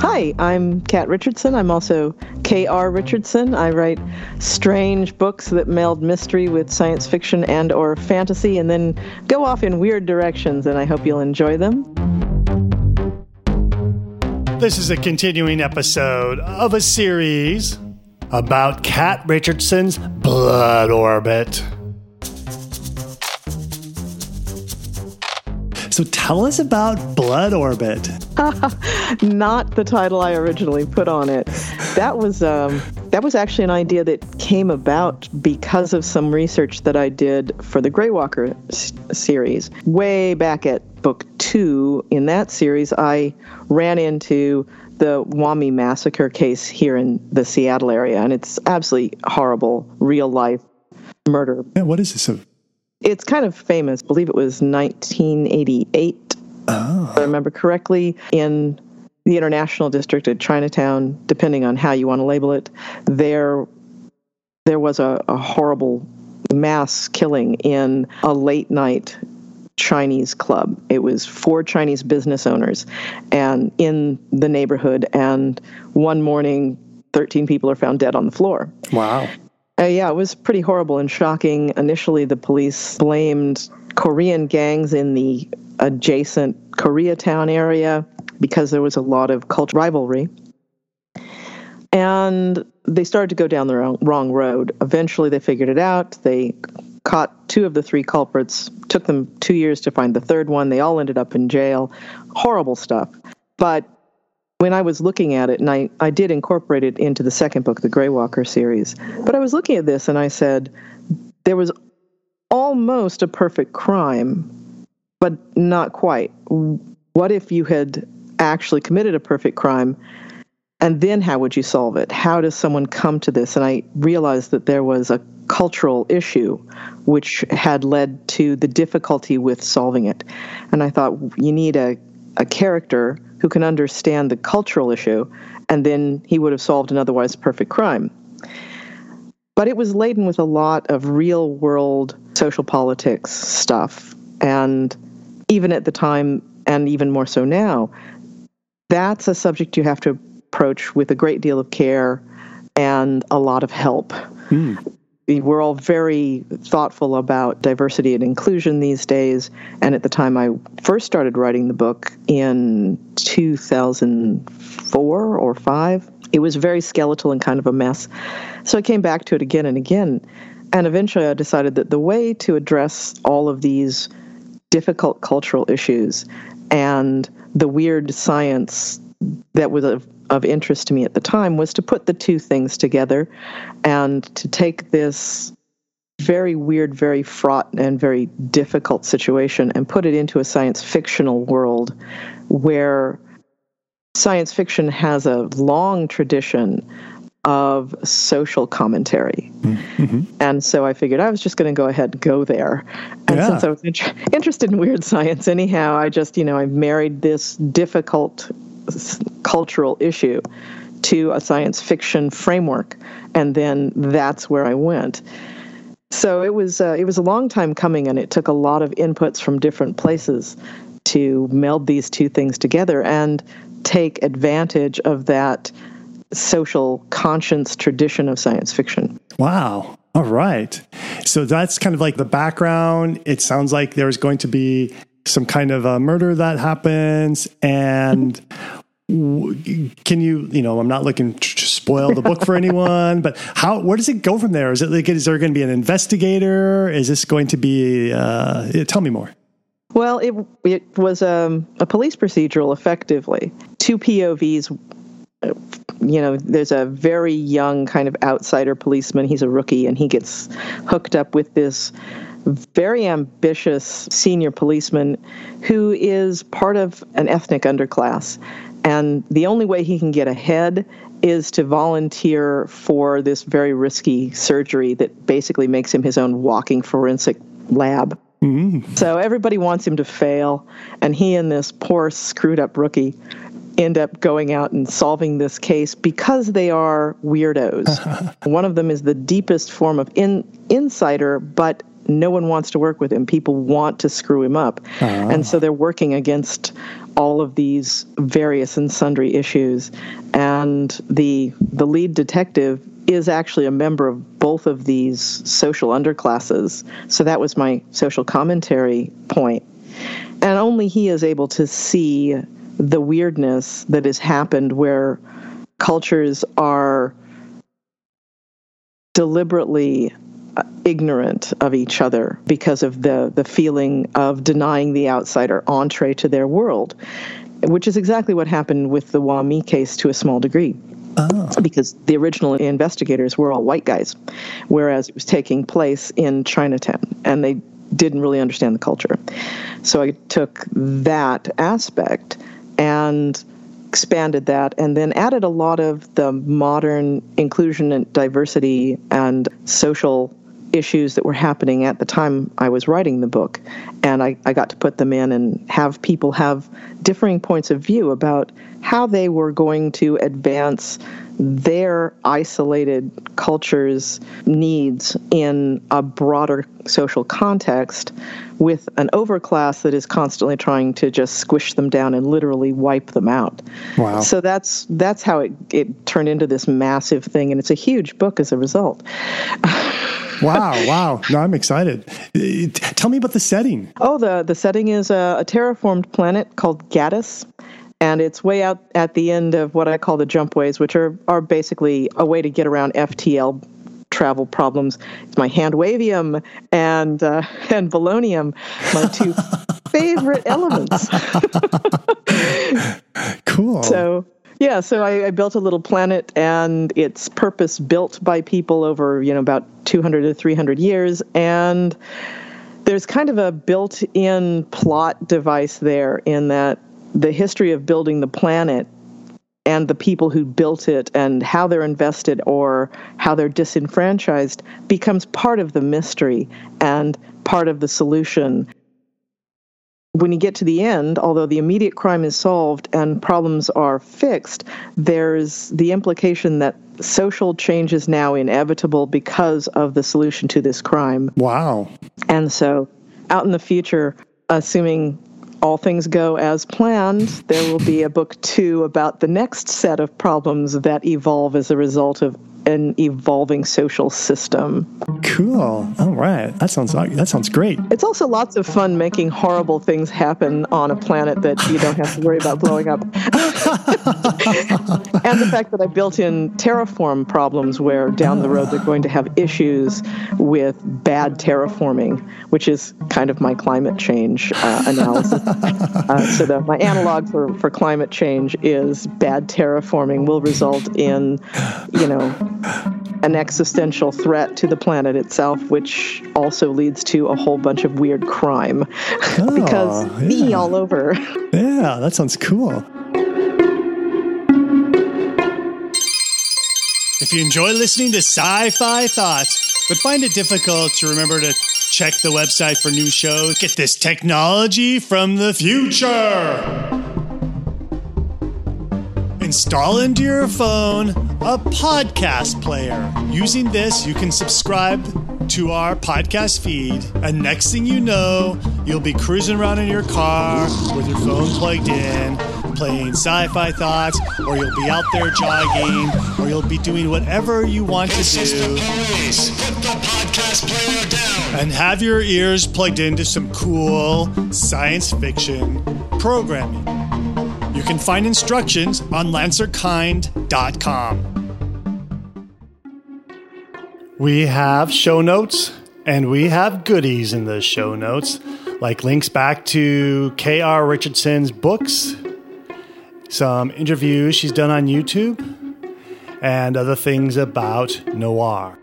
Hi, I'm Kat Richardson. I'm also K.R. Richardson. I write strange books that meld mystery with science fiction and or fantasy and then go off in weird directions and I hope you'll enjoy them. This is a continuing episode of a series about Kat Richardson's Blood Orbit. So tell us about Blood Orbit. Not the title I originally put on it. That was um, that was actually an idea that came about because of some research that I did for the Greywalker s- series. Way back at book two in that series, I ran into the Wah Mee massacre case here in the Seattle area, and it's absolutely horrible, real life murder. Yeah, what is this? It's kind of famous. I believe it was 1988 Oh. if I remember correctly, in the International District at Chinatown, depending on how you want to label it, there there was a, a horrible mass killing in a late night Chinese club. It was four Chinese business owners and in the neighborhood and one morning 13 people are found dead on the floor. Wow. Uh, yeah, it was pretty horrible and shocking. Initially, the police blamed Korean gangs in the adjacent Koreatown area because there was a lot of cultural rivalry. And they started to go down the wrong, wrong road. Eventually, they figured it out. They caught two of the three culprits, took them two years to find the third one. They all ended up in jail. Horrible stuff. But when I was looking at it, and I, I did incorporate it into the second book, the Greywalker series, but I was looking at this and I said, there was almost a perfect crime, but not quite. What if you had actually committed a perfect crime? And then how would you solve it? How does someone come to this? And I realized that there was a cultural issue which had led to the difficulty with solving it. And I thought, you need a, a character who can understand the cultural issue, and then he would have solved an otherwise perfect crime. But it was laden with a lot of real world social politics stuff. And even at the time, and even more so now, that's a subject you have to approach with a great deal of care and a lot of help. Hmm. We're all very thoughtful about diversity and inclusion these days. And at the time I first started writing the book in 2004 or 5, it was very skeletal and kind of a mess. So I came back to it again and again. And eventually I decided that the way to address all of these difficult cultural issues and the weird science that was of, of interest to me at the time was to put the two things together and to take this very weird, very fraught, and very difficult situation and put it into a science fictional world where science fiction has a long tradition of social commentary. And so I figured I was just going to go ahead and go there. And Yeah. since I was int- interested in weird science anyhow, I just, you know, I married this difficult cultural issue to a science fiction framework. And then that's where I went. So it was uh, it was a long time coming, and it took a lot of inputs from different places to meld these two things together and take advantage of that social conscience tradition of science fiction. Wow. All right. So that's kind of like the background. It sounds like there's going to be some kind of a murder that happens. And w- can you, you know, I'm not looking to spoil the book for anyone, but how, where does it go from there? Is it like, is there going to be an investigator? Is this going to be, uh, tell me more. Well, it it was um, a police procedural, effectively. Two POVs. You know, there's a very young kind of outsider policeman. He's a rookie, and he gets hooked up with this very ambitious senior policeman who is part of an ethnic underclass. And the only way he can get ahead is to volunteer for this very risky surgery that basically makes him his own walking forensic lab. Mm-hmm. So everybody wants him to fail, and he and this poor screwed up rookie end up going out and solving this case because they are weirdos. One of them is the deepest form of in, insider, but no one wants to work with him. People want to screw him up. Uh-huh. And so they're working against all of these various and sundry issues. And the the lead detective is actually a member of both of these social underclasses. So that was my social commentary point. And only he is able to see the weirdness that has happened where cultures are deliberately uh, ignorant of each other because of the, the feeling of denying the outsider entree to their world, which is exactly what happened with the Wah Mee case to a small degree. Oh. Because the original investigators were all white guys, whereas it was taking place in Chinatown, and they didn't really understand the culture. So I took that aspect and expanded that and then added a lot of the modern inclusion and diversity and social issues that were happening at the time I was writing the book. And I, I got to put them in and have people have differing points of view about how they were going to advance their isolated culture's needs in a broader social context with an overclass that is constantly trying to just squish them down and literally wipe them out. Wow. So that's that's how it, it turned into this massive thing and it's a huge book as a result. wow, wow. No, I'm excited. Tell me about the setting. Oh, the, the setting is a, a terraformed planet called Gaddis. And it's way out at the end of what I call the jumpways, which are, are basically a way to get around FTL travel problems. It's my handwavium and uh, and bolonium, my two favorite elements. cool. So yeah, so I, I, built a little planet, and it's purpose built by people over you know about 200 to 300 years, and there's kind of a built-in plot device there in that the history of building the planet and the people who built it and how they're invested or how they're disenfranchised becomes part of the mystery and part of the solution when you get to the end, although the immediate crime is solved and problems are fixed, there's the implication that social change is now inevitable because of the solution to this crime. Wow. And so, out in the future, assuming all things go as planned, there will be a book two about the next set of problems that evolve as a result of an evolving social system. Cool. All right. That sounds that sounds great. It's also lots of fun making horrible things happen on a planet that you don't have to worry about blowing up. and the fact that I built in terraform problems where down the road they're going to have issues with bad terraforming, which is kind of my climate change uh, analysis. Uh, so the, my analog for, for climate change is bad terraforming will result in, you know, an existential threat to the planet itself, which also leads to a whole bunch of weird crime oh, because yeah. me all over. Yeah, that sounds cool. If you enjoy listening to sci fi thoughts, but find it difficult to remember to check the website for new shows, get this technology from the future install into your phone a podcast player. Using this, you can subscribe to our podcast feed, and next thing you know, you'll be cruising around in your car with your phone plugged in, playing sci fi thoughts, or you'll be out there jogging, or you'll be doing whatever you want to do. And have your ears plugged into some cool science fiction programming. You can find instructions on lancerkind.com. We have show notes and we have goodies in the show notes, like links back to K.R. Richardson's books, some interviews she's done on YouTube, and other things about noir.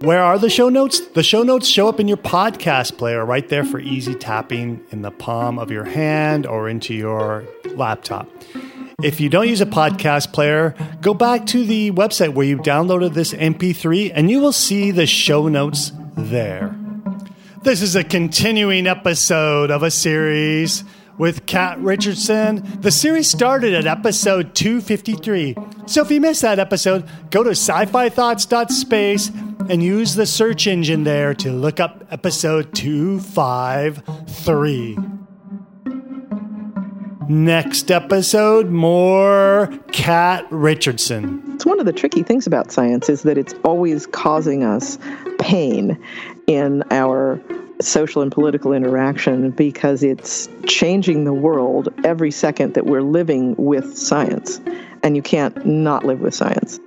Where are the show notes? The show notes show up in your podcast player right there for easy tapping in the palm of your hand or into your laptop. If you don't use a podcast player, go back to the website where you downloaded this MP3 and you will see the show notes there. This is a continuing episode of a series with Kat Richardson. The series started at episode 253. So if you missed that episode, go to sci fi thoughts.space and use the search engine there to look up episode 253. Next episode, more Kat Richardson. It's one of the tricky things about science is that it's always causing us pain in our social and political interaction because it's changing the world every second that we're living with science. And you can't not live with science.